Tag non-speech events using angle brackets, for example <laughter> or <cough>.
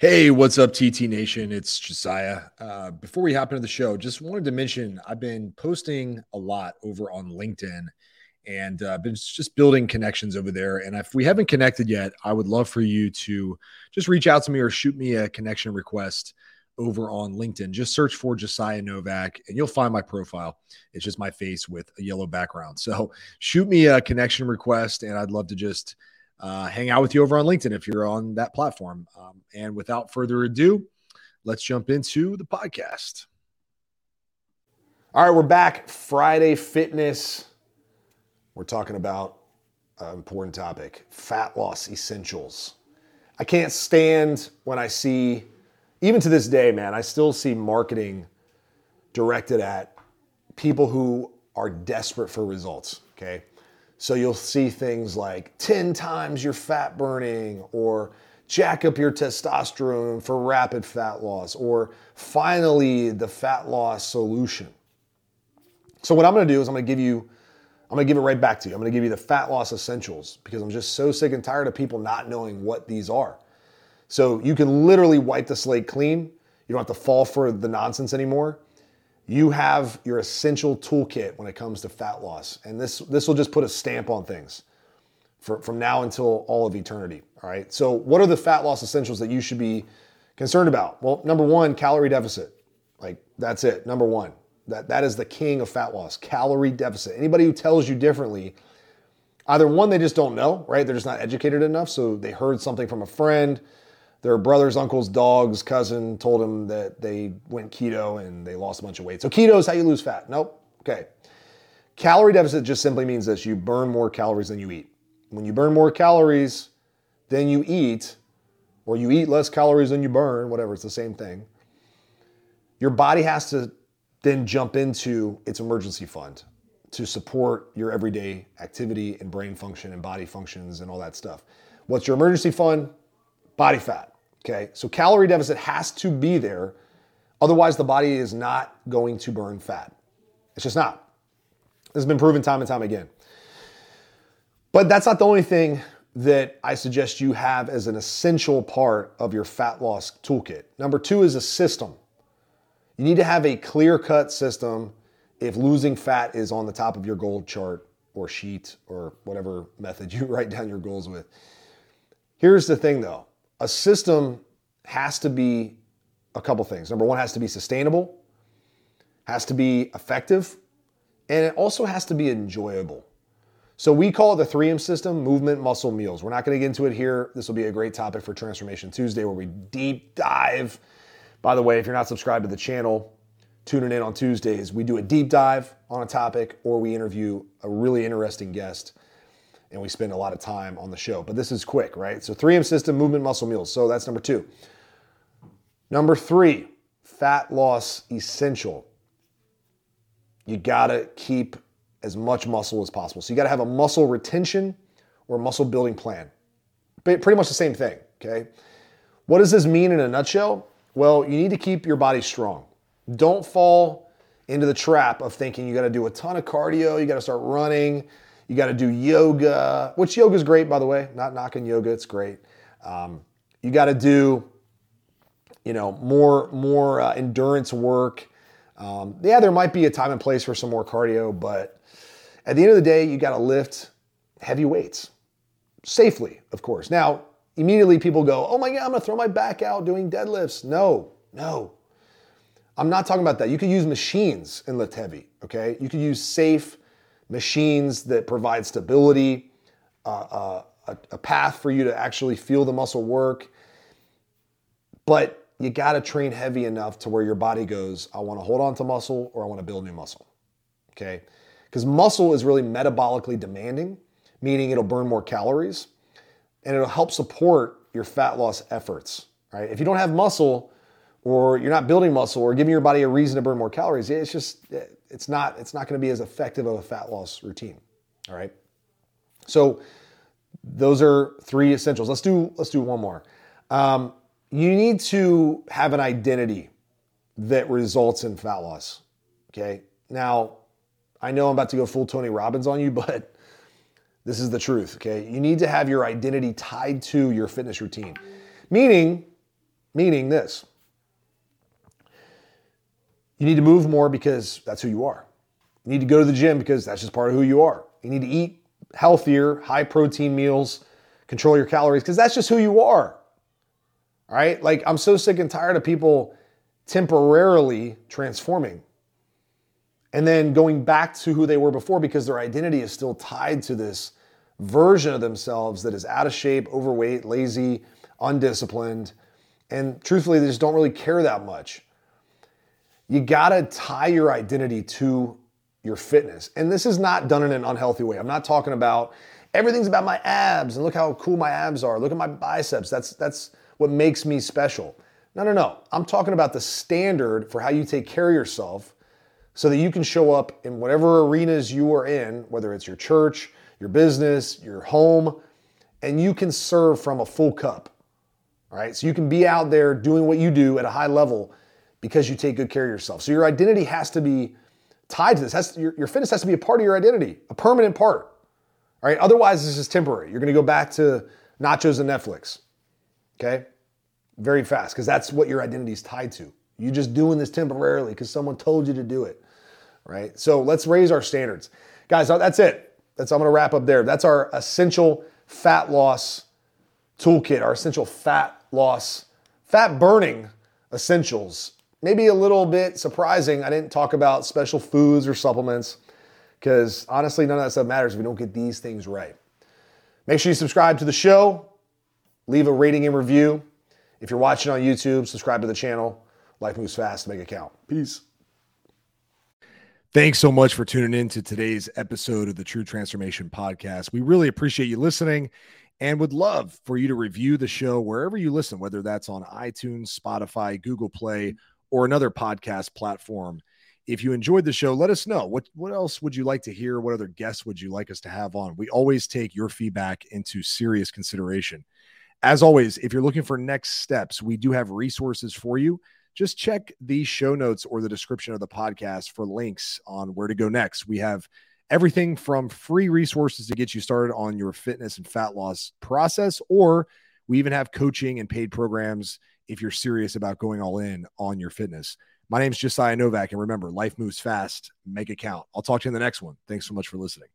Hey, what's up, TT Nation? It's Josiah. Uh, before we hop into the show, just wanted to mention I've been posting a lot over on LinkedIn and uh, been just building connections over there. And if we haven't connected yet, I would love for you to just reach out to me or shoot me a connection request over on LinkedIn. Just search for Josiah Novak and you'll find my profile. It's just my face with a yellow background. So shoot me a connection request and I'd love to just uh, hang out with you over on LinkedIn if you're on that platform. Um, and without further ado, let's jump into the podcast. All right, we're back. Friday fitness. We're talking about an important topic fat loss essentials. I can't stand when I see, even to this day, man, I still see marketing directed at people who are desperate for results. Okay. So you'll see things like 10 times your fat burning or jack up your testosterone for rapid fat loss or finally the fat loss solution. So what I'm to do is I'm to give you I'm to give it right back to you. I'm to give you the fat loss essentials because I'm just so sick and tired of people not knowing what these are. So you can literally wipe the slate clean. You don't have to fall for the nonsense anymore you have your essential toolkit when it comes to fat loss. And this, this will just put a stamp on things for, from now until all of eternity. All right. So, what are the fat loss essentials that you should be concerned about? Well, number one, calorie deficit. Like, that's it. Number one. That, that is the king of fat loss, calorie deficit. Anybody who tells you differently, either one, they just don't know, right? They're just not educated enough. So, they heard something from a friend their brothers, uncles, dogs, cousin told them that they went keto and they lost a bunch of weight. So keto is how you lose fat. Nope. Okay. Calorie deficit just simply means this you burn more calories than you eat. When you burn more calories than you eat, or you eat less calories than you burn, whatever, it's the same thing, your body has to then jump into its emergency fund to support your everyday activity and brain function and body functions and all that stuff. What's your emergency fund? Body fat. Okay, so calorie deficit has to be there. Otherwise, the body is not going to burn fat. It's just not. This has been proven time and time again. But that's not the only thing that I suggest you have as an essential part of your fat loss toolkit. Number two is a system. You need to have a clear cut system if losing fat is on the top of your goal chart or sheet or whatever method <laughs> you write down your goals with. Here's the thing though a system has to be a couple things. Number one, has to be sustainable, has to be effective, and it also has to be enjoyable. So we call it the 3M system movement, muscle, meals. We're not going to get into it here. This will be a great topic for Transformation Tuesday where we deep dive. By the way, if you're not subscribed to the channel, tuning in on Tuesdays, we do a deep dive on a topic or we interview a really interesting guest and we spend a lot of time on the show. But this is quick, right? So 3M system, movement, muscle, meals. So that's number two. Number three, fat loss essential. You gotta keep as much muscle as possible. So you gotta have a muscle retention or muscle building plan. Pretty much the same thing, okay? What does this mean in a nutshell? Well, you need to keep your body strong. Don't fall into the trap of thinking you gotta do a ton of cardio, you gotta start running, you got to do yoga, which yoga is great, by the way. Not knocking yoga, it's great. Um, you got to do, you know, more more uh, endurance work. Um, yeah, there might be a time and place for some more cardio, but at the end of the day, you got to lift heavy weights safely, of course. Now, immediately people go, "Oh my God, I'm gonna throw my back out doing deadlifts." No, no. I'm not talking about that. You could use machines and lift heavy. Okay, you could use safe machines that provide stability, uh, uh, a, a path for you to actually feel the muscle work. But you got to train heavy enough to where your body goes, I want to hold on to muscle or I want to build new muscle. Okay? Because muscle is really metabolically demanding, meaning it'll burn more calories and it'll help support your fat loss efforts. Right? If you don't have muscle or you're not building muscle or giving your body a reason to burn more calories, it's just it's not it's not going to be as effective of a fat loss routine. All right. So those are three essentials. Let's do let's do one more. Um, you need to have an identity that results in fat loss. Okay. Now, I know I'm about to go full Tony Robbins on you, <laughs> but this is the truth. Okay. You need to have your identity tied to your fitness routine. Meaning, Meaning this you need to move more because that's who you are. You need to go to the gym because that's just part of who you are. You need to eat healthier, high protein meals, control your calories because that's just who you are. All right. Like, I'm so sick and tired of people temporarily transforming and then going back to who they were before because their identity is still tied to this version of themselves that is out of shape, overweight, lazy, undisciplined, and truthfully, they just don't really care that much. You gotta tie your identity to your fitness. And this is not done in an unhealthy way. I'm not talking about everything's about my abs and look how cool my abs are. Look at my biceps. That's that's what makes me special. No, no, no. I'm talking about the standard for how you take care of yourself so that you can show up in whatever arenas you are in, whether it's your church, your business, your home, and you can serve from a full cup. All right. So you can be out there doing what you do at a high level because you take good care of yourself. So your identity has to be tied to this. Has your, your fitness has to be a part of your identity, a permanent part. All right. Otherwise, this is temporary. You're going to go back to nachos and Netflix. Okay. Very fast because that's what your identity is tied to. You're just doing this temporarily because someone told you to do it. Right. So let's raise our standards. Guys, that's it. That's I'm going to wrap up there. That's our essential fat loss toolkit, our essential fat loss, fat burning essentials maybe a little bit surprising. I didn't talk about special foods or supplements because honestly, none of that stuff matters if we don't get these things right. Make sure you subscribe to the show, leave a rating and review. If you're watching on YouTube, subscribe to the channel. Life moves fast make it count. Peace. Thanks so much for tuning in to today's episode of the True Transformation Podcast. We really appreciate you listening and would love for you to review the show wherever you listen, whether that's on iTunes, Spotify, Google Play, or another podcast platform. If you enjoyed the show, let us know. What what else would you like to hear? What other guests would you like us to have on? We always take your feedback into serious consideration. As always, if you're looking for next steps, we do have resources for you. Just check the show notes or the description of the podcast for links on where to go next. We have everything from free resources to get you started on your fitness and fat loss process, or we even have coaching and paid programs if you're serious about going all in on your fitness. My name is Josiah Novak. And remember, life moves fast. Make it count. I'll talk to you in the next one. Thanks so much for listening.